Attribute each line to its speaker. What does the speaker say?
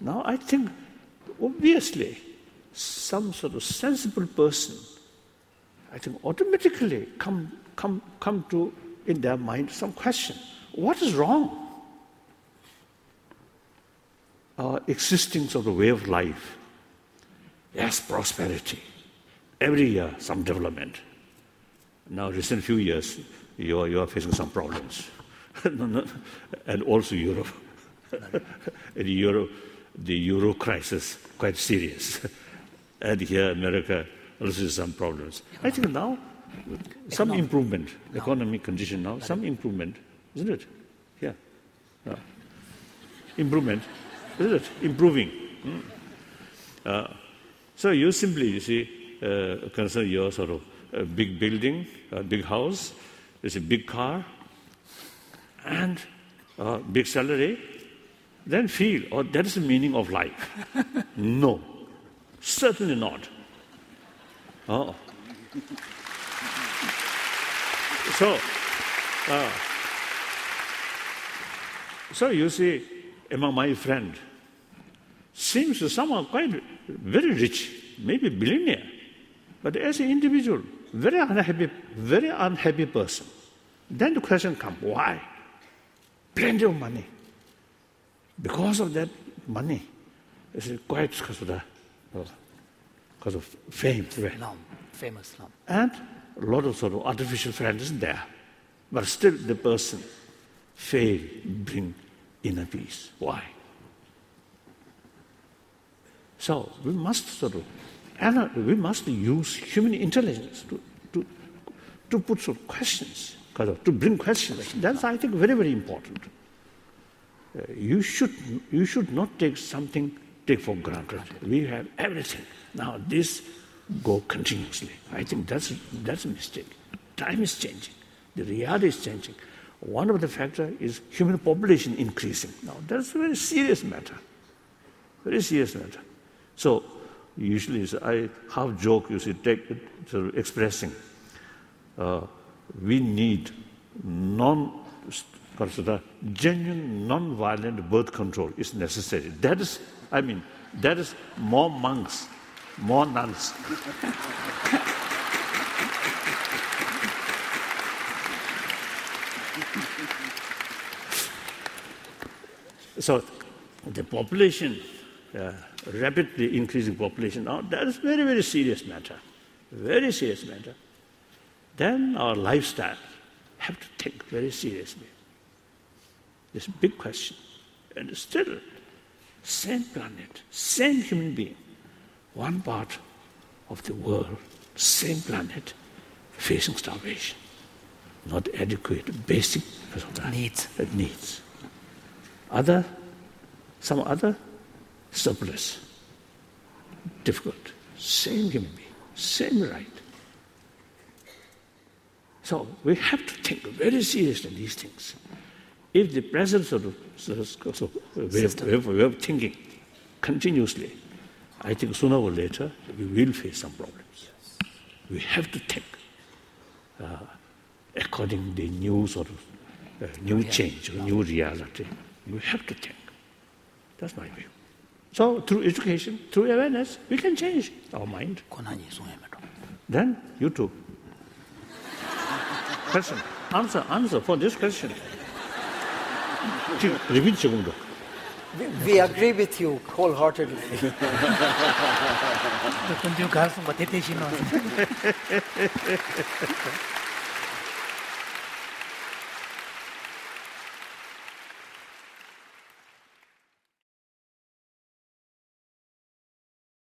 Speaker 1: Now, I think obviously some sort of sensible person, I think automatically come, come, come to in their mind some question what is wrong? Our existing sort of way of life. Yes, prosperity. Every year, some development. Now, recent few years, you are, you are facing some problems. and also Europe. in Europe, the euro crisis quite serious. and here, America also some problems. I think now some economic. improvement, no. economic condition now, some improvement, isn't it? Yeah. Uh, improvement, isn't it? Improving. Mm. Uh, so you simply, you see, uh, concern your sort of a big building, a big house, there's a big car, and a big salary, then feel, oh, that is the meaning of life. no, certainly not. Oh. So, uh, so you see, among my friend, seems to someone quite very rich, maybe billionaire, but as an individual, very unhappy, very unhappy person. Then the question comes, why? plenty of money. Because of that money, it's quite because of that, because of fame.
Speaker 2: Right? Lum, famous lum.
Speaker 1: And a lot of sort of artificial friends is there. But still the person fail bring inner peace. Why? So we must sort of, and we must use human intelligence to, to, to put some questions. To bring questions. That's, I think, very, very important. Uh, you, should, you should not take something take for granted. We have everything. Now, this go continuously. I think that's, that's a mistake. Time is changing. The reality is changing. One of the factors is human population increasing. Now, that's a very serious matter. Very serious matter. So, usually I half joke, you see, take, sort of expressing. Uh, we need non consider genuine non-violent birth control is necessary. That is, I mean, that is more monks, more nuns. so the population, uh, rapidly increasing population now, that is very, very serious matter. Very serious matter. Then our lifestyle have to think very seriously. This big question. And still, same planet, same human being, one part of the world, same planet, facing starvation. Not adequate, basic
Speaker 2: needs.
Speaker 1: needs. Other, some other surplus. Difficult. Same human being, same right. So we have to think very seriously these things. If the present sort of, sort of way, of, way, of, way of thinking continuously, I think sooner or later we will face some problems. Yes. We have to think uh, according to the new sort of uh, new yeah. change, or new reality. We have to think. That's my view. So through education, through awareness, we can change our mind. Then you too. Question. Answer, answer for this question. Repeat
Speaker 2: we agree with you wholeheartedly.